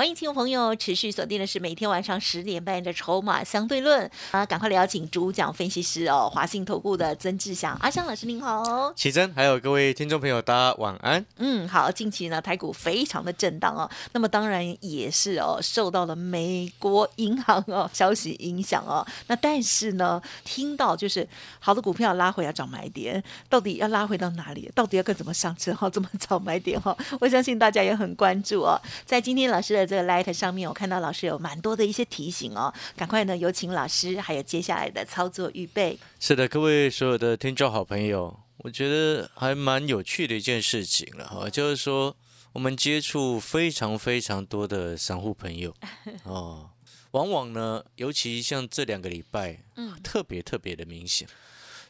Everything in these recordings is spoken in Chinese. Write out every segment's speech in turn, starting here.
欢迎听众朋友持续锁定的是每天晚上十点半的《筹码相对论》啊，赶快来邀请主讲分析师哦，华信投顾的曾志祥阿香老师您好，启真，还有各位听众朋友，大家晚安。嗯，好，近期呢台股非常的震荡哦，那么当然也是哦受到了美国银行哦消息影响哦，那但是呢听到就是好的股票拉回要找买点，到底要拉回到哪里？到底要该怎么上车哈？怎么找买点哈？我相信大家也很关注哦，在今天老师的。这个 Light 上面，我看到老师有蛮多的一些提醒哦，赶快呢有请老师，还有接下来的操作预备。是的，各位所有的听众好朋友，我觉得还蛮有趣的一件事情了哈，就是说我们接触非常非常多的散户朋友 哦，往往呢，尤其像这两个礼拜，嗯，特别特别的明显。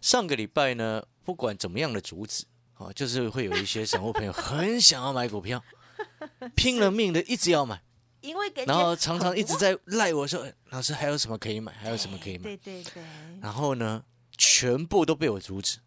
上个礼拜呢，不管怎么样的阻止啊，就是会有一些散户朋友很想要买股票，拼了命的一直要买。因为然后常常一直在赖我说，老师还有什么可以买？还有什么可以买？对对对。然后呢，全部都被我阻止。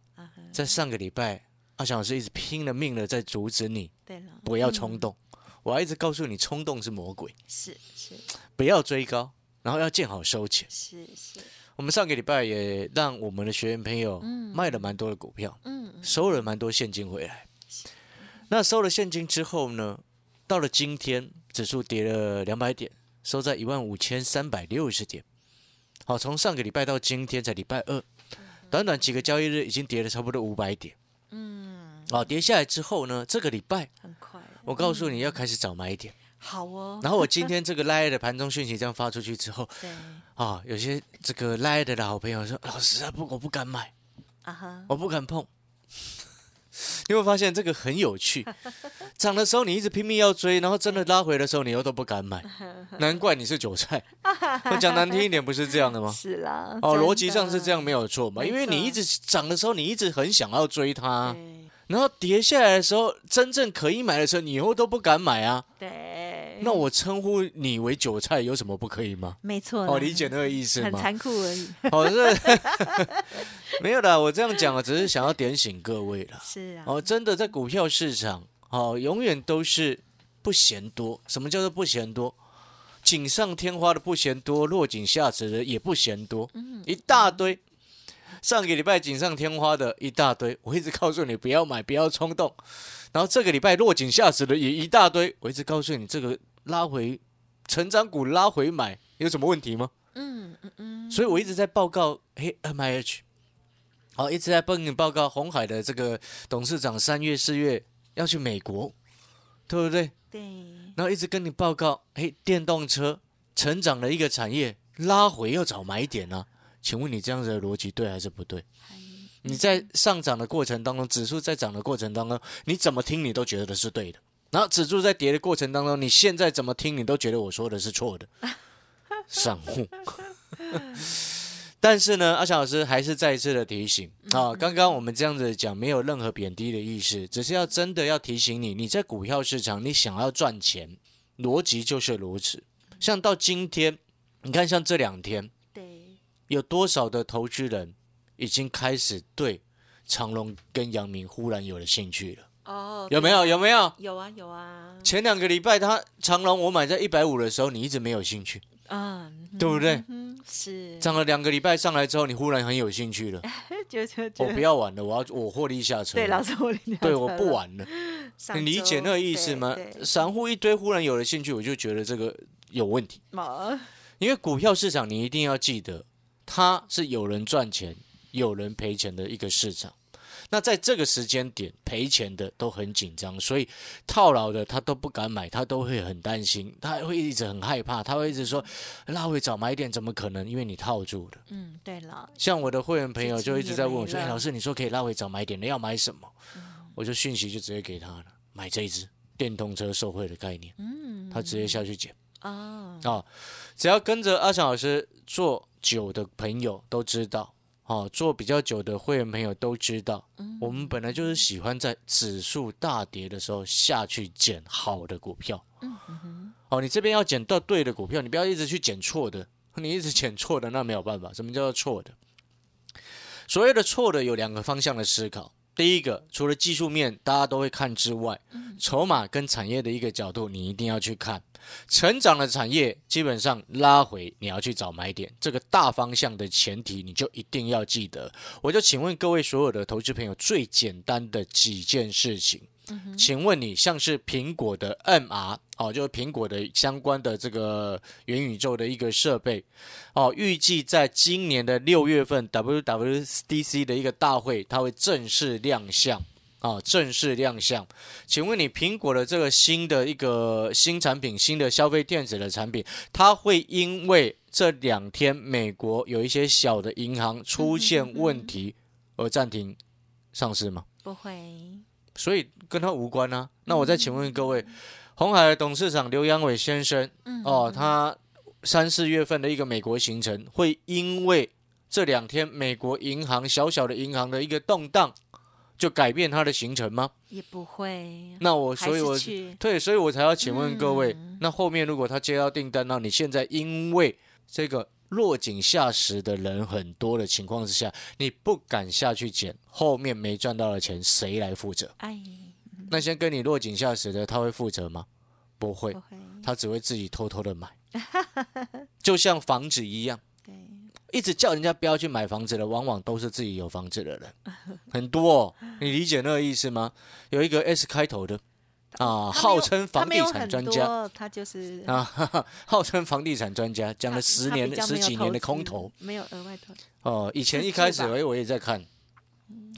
在上个礼拜，阿翔老师一直拼了命的在阻止你。对了。不要冲动，我还一直告诉你，冲动是魔鬼。是是。不要追高，然后要见好收钱。是是。我们上个礼拜也让我们的学员朋友卖了蛮多的股票，嗯，收了蛮多现金回来。那收了现金之后呢？到了今天，指数跌了两百点，收在一万五千三百六十点。好，从上个礼拜到今天才礼拜二，短短几个交易日已经跌了差不多五百点。嗯，好，跌下来之后呢，这个礼拜很快，我告诉你要开始找买点。好哦。然后我今天这个拉的盘中讯息这样发出去之后，对，啊，有些这个拉的的好朋友说：“老师啊，不，我不敢买，啊哈，我不敢碰。”你会发现这个很有趣，涨的时候你一直拼命要追，然后真的拉回的时候你又都不敢买，难怪你是韭菜。我讲难听一点，不是这样的吗？是啦，哦，逻辑上是这样没有错嘛，因为你一直涨的时候，你一直很想要追它，然后跌下来的时候，真正可以买的时候，你以后都不敢买啊。对。那我称呼你为韭菜有什么不可以吗？没错，哦，理解那个意思吗？很残酷而已。哦是，没有的，我这样讲啊，只是想要点醒各位了。是啊。哦，真的在股票市场，哦，永远都是不嫌多。什么叫做不嫌多？锦上添花的不嫌多，落井下石的也不嫌多。嗯，一大堆。上个礼拜锦上添花的一大堆，我一直告诉你不要买，不要冲动。然后这个礼拜落井下石的也一大堆，我一直告诉你这个拉回成长股拉回买有什么问题吗？嗯嗯嗯。所以我一直在报告，嘿，M I H，好，一直在帮你报告红海的这个董事长三月四月要去美国，对不对？对。然后一直跟你报告，嘿，电动车成长的一个产业拉回要找买点呢？请问你这样子的逻辑对还是不对？你在上涨的过程当中，指数在涨的过程当中，你怎么听你都觉得是对的。然后指数在跌的过程当中，你现在怎么听你都觉得我说的是错的。散户。但是呢，阿强老师还是再一次的提醒啊，刚刚我们这样子讲没有任何贬低的意思，只是要真的要提醒你，你在股票市场你想要赚钱，逻辑就是如此。像到今天，你看像这两天，对，有多少的投资人？已经开始对长隆跟阳明忽然有了兴趣了哦，有没有？有没有？有啊，有啊。前两个礼拜他长隆我买在一百五的时候，你一直没有兴趣啊，对不对？是涨了两个礼拜上来之后，你忽然很有兴趣了，就就我不要玩了，我要我获利下车。对，老师获利下车。对，我不玩了。你理解那个意思吗？散户一堆忽然有了兴趣，我就觉得这个有问题。因为股票市场你一定要记得，它是有人赚钱。有人赔钱的一个市场，那在这个时间点赔钱的都很紧张，所以套牢的他都不敢买，他都会很担心，他会一直很害怕，他会一直说拉回早买点怎么可能？因为你套住了。嗯，对了。像我的会员朋友就一直在问我说：“哎，老师，你说可以拉回早买点，你要买什么？”我就讯息就直接给他了，买这一只电动车受贿的概念。嗯，他直接下去捡。哦，啊，只要跟着阿强老师做久的朋友都知道。哦，做比较久的会员朋友都知道，我们本来就是喜欢在指数大跌的时候下去捡好的股票。哦，你这边要捡到对的股票，你不要一直去捡错的。你一直捡错的，那没有办法。什么叫做错的？所谓的错的有两个方向的思考。第一个，除了技术面大家都会看之外，筹码跟产业的一个角度，你一定要去看。成长的产业基本上拉回，你要去找买点，这个大方向的前提你就一定要记得。我就请问各位所有的投资朋友，最简单的几件事情，请问你像是苹果的 MR 哦，就是苹果的相关的这个元宇宙的一个设备哦，预计在今年的六月份 WWDC 的一个大会，它会正式亮相。啊，正式亮相，请问你苹果的这个新的一个新产品，新的消费电子的产品，它会因为这两天美国有一些小的银行出现问题而暂停上市吗？不会，所以跟他无关啊。那我再请问各位，红海的董事长刘阳伟先生，哦，他三四月份的一个美国行程，会因为这两天美国银行小小的银行的一个动荡？就改变他的行程吗？也不会。那我所以，我对，所以我才要请问各位，那后面如果他接到订单，那你现在因为这个落井下石的人很多的情况之下，你不敢下去捡，后面没赚到的钱谁来负责？哎，那先跟你落井下石的他会负责吗？不会，他只会自己偷偷的买，就像房子一样。一直叫人家不要去买房子的，往往都是自己有房子的人，很多。哦你理解那个意思吗？有一个 S 开头的啊，号称房地产专家，他就是啊，号称房地产专家，讲了十年、十几年的空头，没有额外投哦，以前一开始 哎，我也在看，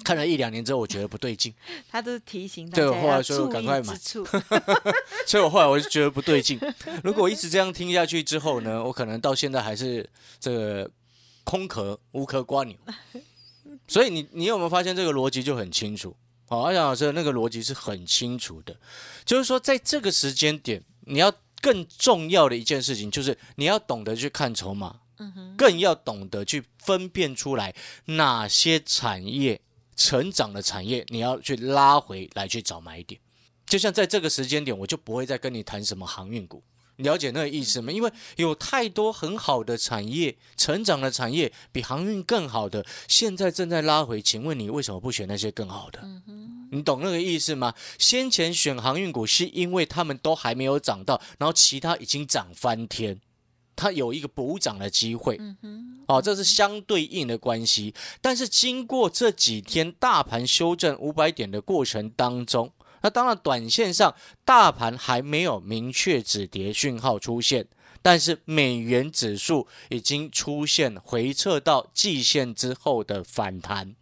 看了一两年之后，我觉得不对劲。他都是提醒对，后来说赶快买。所以我后来我就觉得不对劲。如果一直这样听下去之后呢，我可能到现在还是这个。空壳无壳瓜牛，所以你你有没有发现这个逻辑就很清楚？好，阿翔老师那个逻辑是很清楚的，就是说在这个时间点，你要更重要的一件事情就是你要懂得去看筹码，嗯哼更要懂得去分辨出来哪些产业成长的产业，你要去拉回来去找买点。就像在这个时间点，我就不会再跟你谈什么航运股。了解那个意思吗？因为有太多很好的产业，成长的产业比航运更好的，现在正在拉回。请问你为什么不选那些更好的？你懂那个意思吗？先前选航运股是因为他们都还没有涨到，然后其他已经涨翻天，它有一个补涨的机会。哦，这是相对应的关系。但是经过这几天大盘修正五百点的过程当中。那当然，短线上大盘还没有明确止跌讯号出现，但是美元指数已经出现回撤到季线之后的反弹。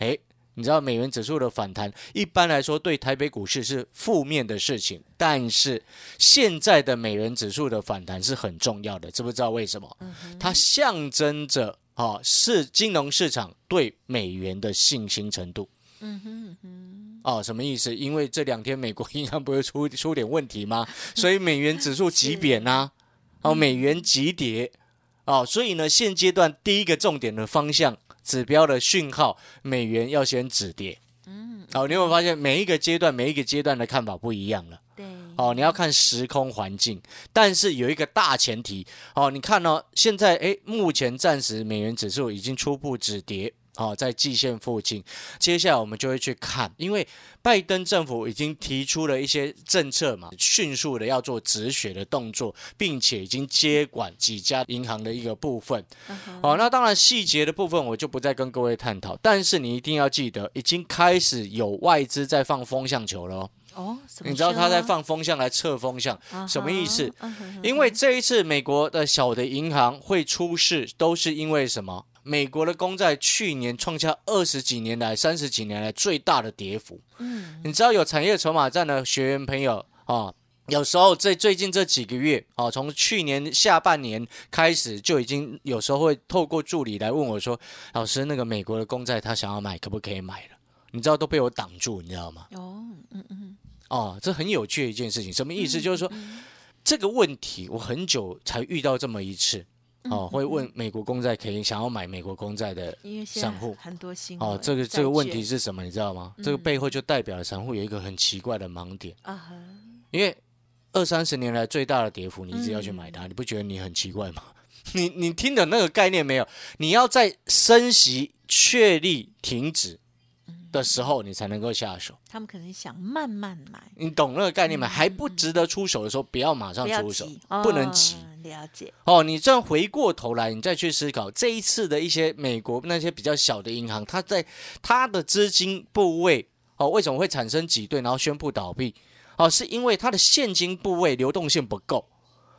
诶，你知道美元指数的反弹，一般来说对台北股市是负面的事情，但是现在的美元指数的反弹是很重要的，知不知道为什么？它象征着啊，是金融市场对美元的信心程度。嗯哼哼，哦，什么意思？因为这两天美国银行不会出出点问题吗？所以美元指数急 贬呐，哦，美元急跌，哦，所以呢，现阶段第一个重点的方向指标的讯号，美元要先止跌。嗯，好，你有没有发现每一个阶段每一个阶段的看法不一样了？对，哦，你要看时空环境，但是有一个大前提，哦，你看呢，现在诶，目前暂时美元指数已经初步止跌。好，在季线附近，接下来我们就会去看，因为拜登政府已经提出了一些政策嘛，迅速的要做止血的动作，并且已经接管几家银行的一个部分。好，那当然细节的部分我就不再跟各位探讨，但是你一定要记得，已经开始有外资在放风向球了。哦，你知道他在放风向来测风向，什么意思？因为这一次美国的小的银行会出事，都是因为什么？美国的公债去年创下二十几年来、三十几年来最大的跌幅。嗯，你知道有产业筹码站的学员朋友啊，有时候在最近这几个月啊，从去年下半年开始就已经有时候会透过助理来问我说：“老师，那个美国的公债他想要买，可不可以买了？”你知道都被我挡住，你知道吗？哦，嗯嗯，哦，这很有趣的一件事情，什么意思？就是说这个问题我很久才遇到这么一次。哦，会问美国公债可以想要买美国公债的散户很多新哦，这个这个问题是什么？你知道吗？这个背后就代表了散户有一个很奇怪的盲点，啊，因为二三十年来最大的跌幅，你一直要去买它，你不觉得你很奇怪吗？你你听懂那个概念没有？你要在升息确立停止的时候，你才能够下手。他们可能想慢慢买，你懂那个概念吗？还不值得出手的时候，不要马上出手急，，不能急。了解，哦，你这样回过头来，你再去思考这一次的一些美国那些比较小的银行，它在它的资金部位哦，为什么会产生挤兑，然后宣布倒闭？哦，是因为它的现金部位流动性不够。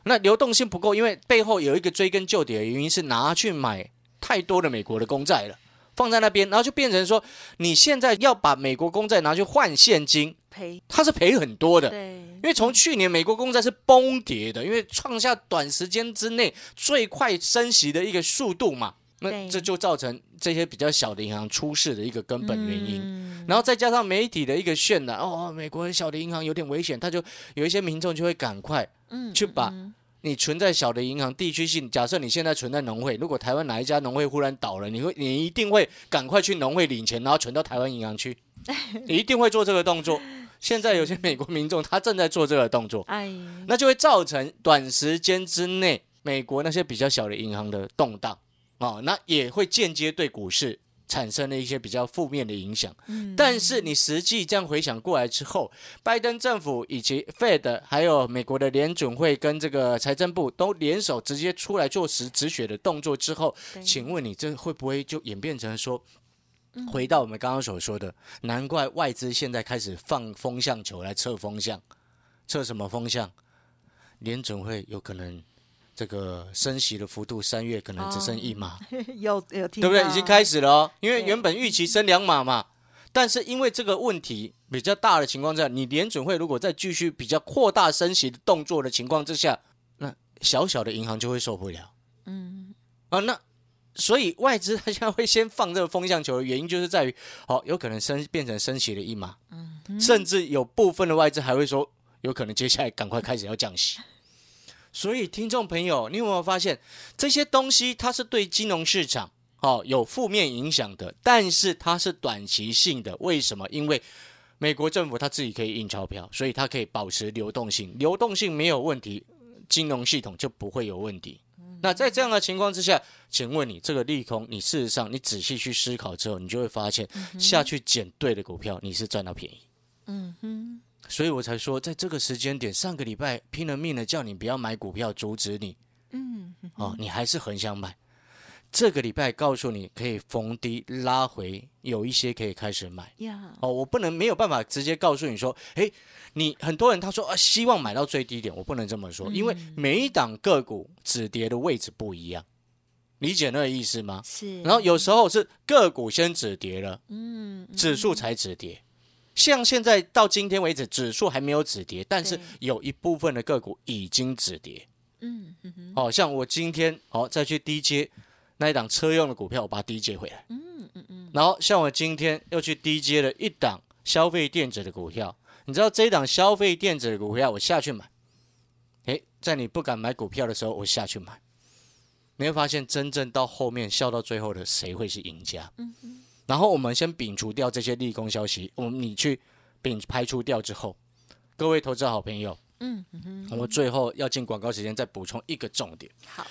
那流动性不够，因为背后有一个追根究底的原因是拿去买太多的美国的公债了，放在那边，然后就变成说，你现在要把美国公债拿去换现金，赔。它是赔很多的。对，因为从去年美国公债是崩跌的，因为创下短时间之内最快升息的一个速度嘛，那这就造成这些比较小的银行出事的一个根本原因。嗯。然后再加上媒体的一个渲染，哦，美国小的银行有点危险，他就有一些民众就会赶快嗯去把嗯你存在小的银行地区性，假设你现在存在农会，如果台湾哪一家农会忽然倒了，你会你一定会赶快去农会领钱，然后存到台湾银行去，你一定会做这个动作。现在有些美国民众他正在做这个动作，哎，那就会造成短时间之内美国那些比较小的银行的动荡。哦，那也会间接对股市产生了一些比较负面的影响。嗯但是你实际这样回想过来之后，拜登政府以及 Fed 还有美国的联准会跟这个财政部都联手直接出来做实止血的动作之后，请问你这会不会就演变成说？回到我们刚刚所说的，难怪外资现在开始放风向球来测风向，测什么风向？联准会有可能这个升息的幅度，三月可能只剩一码，有有听对不对？已经开始了哦，因为原本预期升两码嘛，但是因为这个问题比较大的情况下，你联准会如果再继续比较扩大升息的动作的情况之下，那小小的银行就会受不了。嗯。啊。那所以外资它现在会先放这个风向球的原因，就是在于哦，有可能升变成升息的一码，嗯甚至有部分的外资还会说，有可能接下来赶快开始要降息。所以，听众朋友，你有没有发现这些东西它是对金融市场哦有负面影响的，但是它是短期性的。为什么？因为美国政府它自己可以印钞票，所以它可以保持流动性，流动性没有问题，金融系统就不会有问题。那在这样的情况之下，请问你这个利空，你事实上你仔细去思考之后，你就会发现下去捡对的股票，你是赚到便宜。嗯哼，所以我才说，在这个时间点，上个礼拜拼了命的叫你不要买股票，阻止你嗯哦，你还是很想买。这个礼拜告诉你可以逢低拉回，有一些可以开始买呀，哦。我不能没有办法直接告诉你说，诶，你很多人他说啊，希望买到最低点，我不能这么说，因为每一档个股止跌的位置不一样，理解那个意思吗？是，然后有时候是个股先止跌了，嗯指数才止跌。像现在到今天为止，指数还没有止跌，但是有一部分的个股已经止跌。嗯嗯哼，哦，像我今天哦再去低接那一档车用的股票，我把它低接回来。嗯嗯嗯，然后像我今天又去低接了一档消费电子的股票，你知道这一档消费电子的股票，我下去买。诶，在你不敢买股票的时候，我下去买，你会发现真正到后面笑到最后的谁会是赢家？嗯然后我们先摒除掉这些利空消息，我们你去摒排除掉之后，各位投资好朋友，嗯我们最后要进广告时间，再补充一个重点。好，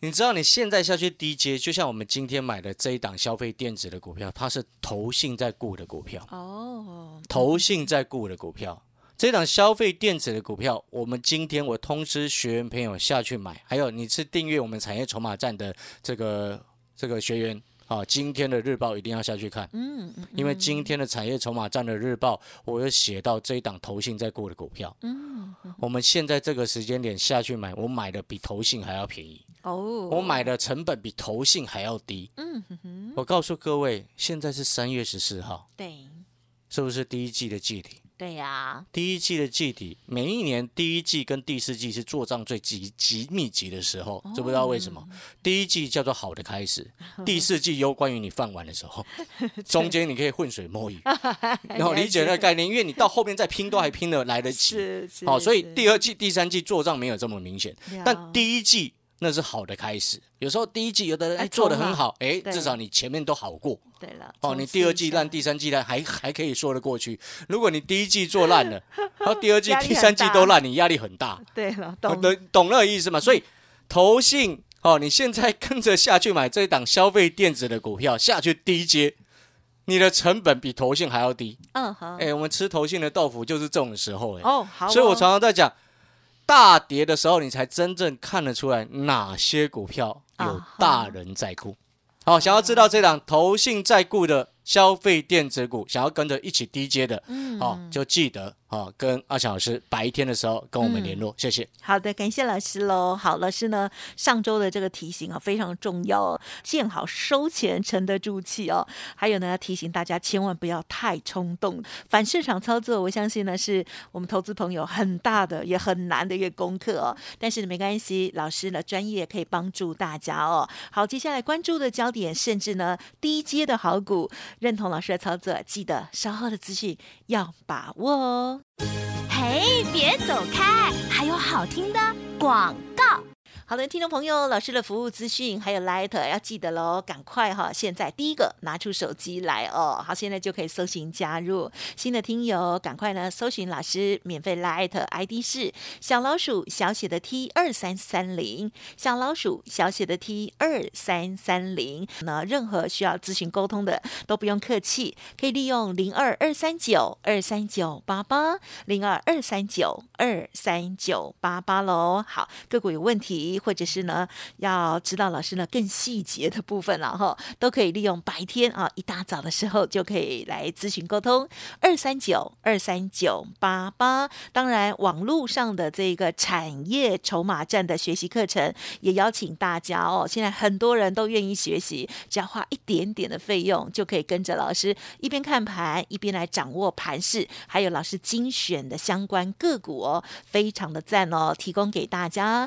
你知道你现在下去低阶，就像我们今天买的这一档消费电子的股票，它是投信在顾的股票，哦，投信在顾的股票。这档消费电子的股票，我们今天我通知学员朋友下去买，还有你是订阅我们产业筹码站的这个这个学员啊，今天的日报一定要下去看，嗯嗯，因为今天的产业筹码站的日报，我有写到这一档投信在过的股票。嗯我们现在这个时间点下去买，我买的比投信还要便宜，哦，我买的成本比投信还要低。嗯我告诉各位，现在是三月十四号，对是不是第一季的季底？对呀，第一季的季底，每一年第一季跟第四季是做账最极极密集的时候，知不知道为什么？第一季叫做好的开始，第四季攸关于你饭碗的时候，中间你可以浑水摸鱼，然后 理解那个概念，因为你到后面再拼都还拼得来得及。好，所以第二季、第三季做账没有这么明显，但第一季那是好的开始。有时候第一季有的人做的很好，哎，至少你前面都好过对了，哦。你第二季烂，第三季烂，还还可以说得过去。如果你第一季做烂了，然后第二季第三季都烂，你压力很大。对了，哦懂懂懂那个意思吗？所以投信哦，你现在跟着下去买这一档消费电子的股票，下去低阶，你的成本比投信还要低。嗯好，哎、我们吃投信的豆腐就是这种时候哎、哦好哦，所以我常常在讲，大跌的时候，你才真正看得出来哪些股票有大人在顾。好，想要知道这档投信在顾的消费电子股，想要跟着一起低阶的，嗯好、就记得啊，跟阿强老师白天的时候跟我们联络，谢谢。好的，感谢老师喽。好，老师呢上周的这个提醒啊非常重要哦，见好收钱，沉得住气哦。还有呢，要提醒大家千万不要太冲动，反市场操作，我相信呢是我们投资朋友很大的也很难的一个功课哦。但是没关系，老师呢专业可以帮助大家哦。好，接下来关注的焦点，甚至呢低阶的好股，认同老师的操作，记得稍后的资讯要把握哦。嘿，别走开，还有好听的广告。好的，听众朋友，老师的服务资讯还有 Light 要记得喽，赶快哈！现在第一个拿出手机来哦，好，现在就可以搜寻加入新的听友，赶快呢搜寻老师免费 Light ID 是小老鼠小写的 T 二三三零，小老鼠小写的 T 二三三零。那任何需要咨询沟通的都不用客气，可以利用零二二三九二三九八八零二二三九二三九八八喽。好，个股有问题，或者是呢要知道老师呢更细节的部分了哈，都可以利用白天啊一大早的时候就可以来咨询沟通二三九二三九八八。当然，网络上的这个产业筹码战的学习课程也邀请大家哦。现在很多人都愿意学习，只要花一点点的费用，就可以跟着老师一边看盘一边来掌握盘势，还有老师精选的相关个股哦，非常的赞哦，提供给大家。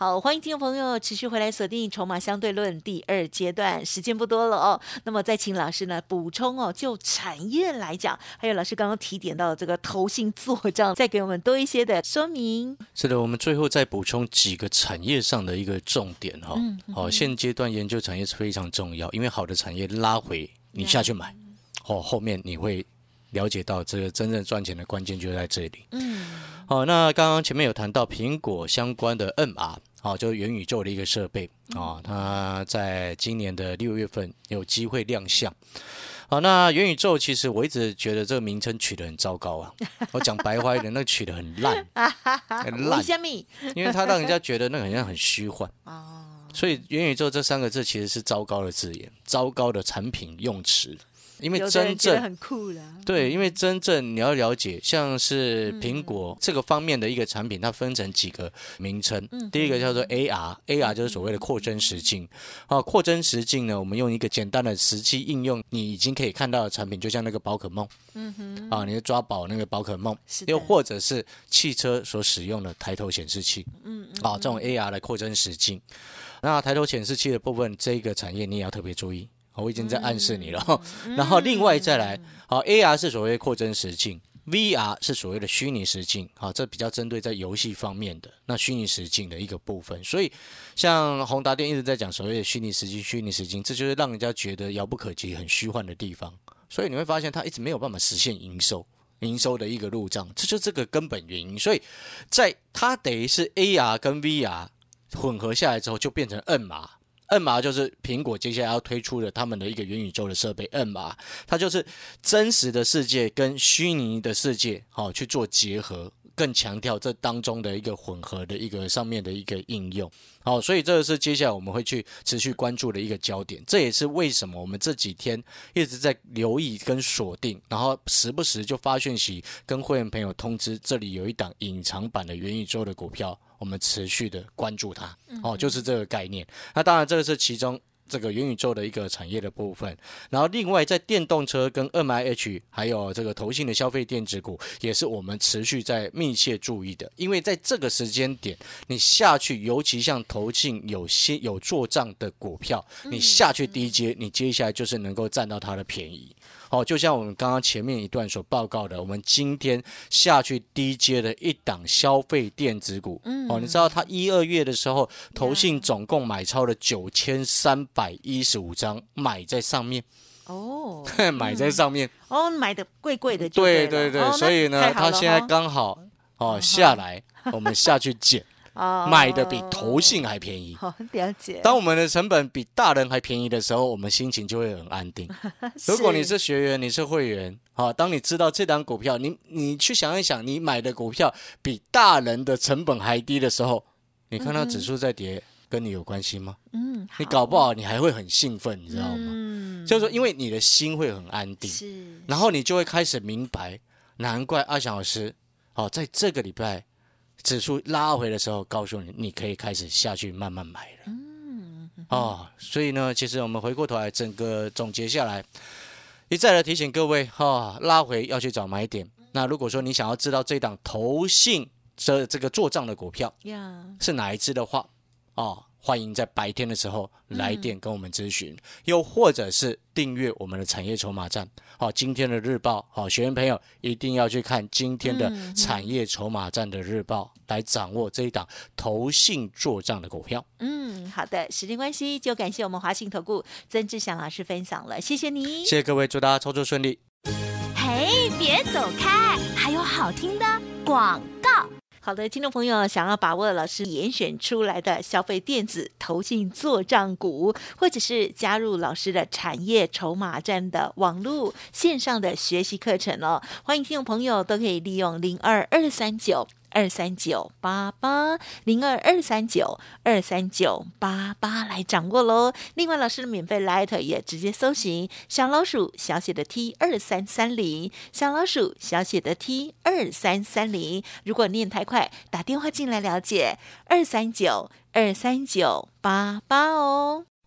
好，欢迎听众朋友持续回来锁定《筹码相对论》第二阶段，时间不多了哦。那么再请老师呢补充哦，就产业来讲，还有老师刚刚提点到的这个投信做账，再给我们多一些的说明。是的，我们最后再补充几个产业上的一个重点哈、嗯好、现阶段研究产业是非常重要，因为好的产业拉回，你下去买，哦，后面你会了解到这个真正赚钱的关键就在这里。嗯，好、那刚刚前面有谈到苹果相关的 MR，好、就是元宇宙的一个设备啊、它在今年的六月份有机会亮相。好，那元宇宙其实我一直觉得这个名称取得很糟糕啊，我讲白话一点，那个取得很烂，很烂为，什么？因为它让人家觉得那个好像很虚幻。哦，所以元宇宙这三个字其实是糟糕的字眼，糟糕的产品用词。因为真正很酷的，对，因为真正你要了解，像是嗯苹果这个方面的一个产品，它分成几个名称。嗯第一个叫做 AR，AR 就是所谓的扩增实境。啊，扩增实境呢，我们用一个简单的实际应用，你已经可以看到的产品，就像那个宝可梦。嗯哼，啊，你的抓宝那个宝可梦又或者是汽车所使用的抬头显示器。嗯嗯，啊，这种 AR 的扩增实境。那抬头显示器的部分，这个产业你也要特别注意。好我已经在暗示你了。嗯 然后另外再来，好，AR 是所谓扩增实境，VR 是所谓的虚拟实境。好，这比较针对在游戏方面的那虚拟实境的一个部分。所以，像宏达电一直在讲所谓的虚拟实境，虚拟实境，这就是让人家觉得遥不可及、很虚幻的地方。所以你会发现，它一直没有办法实现营收。营收的一个入账，这就是这个根本原因。所以，在它等于是 AR 跟 VR 混合下来之后，就变成 NR。N 码就是苹果接下来要推出的他们的一个元宇宙的设备 N 码它就是真实的世界跟虚拟的世界好、去做结合，更强调这当中的一个混合的一个上面的一个应用。好，所以这个是接下来我们会去持续关注的一个焦点。这也是为什么我们这几天一直在留意跟锁定，然后时不时就发讯息跟会员朋友通知，这里有一档隐藏版的元宇宙的股票，我们持续的关注它。哦，就是这个概念。那当然，这个是其中。这个元宇宙的一个产业的部分，然后另外在电动车跟 M I H 还有这个投信的消费电子股，也是我们持续在密切注意的。因为在这个时间点，你下去，尤其像投信有些有做账的股票，你下去低阶，你接下来就是能够占到它的便宜。哦，就像我们刚刚前面一段所报告的，我们今天下去低阶的一档消费电子股，哦，你知道它一二月的时候，投信总共买超了九千三百一十五张，买在上面，哦，买在上面，哦，买的贵贵的，对对对，所以呢，它现在刚好哦下来，我们下去捡。买的比投信还便宜，好了解。当我们的成本比大人还便宜的时候，我们心情就会很安定。如果你是学员，你是会员，好，当你知道这档股票，你你去想一想，你买的股票比大人的成本还低的时候，你看到指数在跌，跟你有关系吗？嗯，你搞不好你还会很兴奋，你知道吗？嗯，就是说，因为你的心会很安定，是，然后你就会开始明白，难怪阿翔老师，好，在这个礼拜。指数拉回的时候，告诉你，你可以开始下去慢慢买了。嗯，哦，所以呢，其实我们回过头来，整个总结下来，一再的提醒各位，哈，拉回要去找买点。那如果说你想要知道这档投信这这个做账的股票是哪一支的话，哦。欢迎在白天的时候来电跟我们咨询，又或者是订阅我们的产业筹码站。好，今天的日报，好，学员朋友一定要去看今天的产业筹码站的日报，来掌握这一档投信做账的股票。嗯，好的，时间关系，就感谢我们华信投顾曾志祥老师分享了，谢谢你，谢谢各位，祝大家操作顺利。嘿，别走开，还有好听的广告。好的，听众朋友，想要把握老师严选出来的消费电子投进做账股，或者是加入老师的产业筹码站的网络线上的学习课程哦，欢迎听众朋友都可以利用零二二三九。二三九八八零二二三九二三九八八来掌握喽。另外，老师的免费 Light 也直接搜寻小老鼠小写的 T 二三三零，小老鼠小写的 T 二三三零。如果念太快，打电话进来了解二三九二三九八八哦。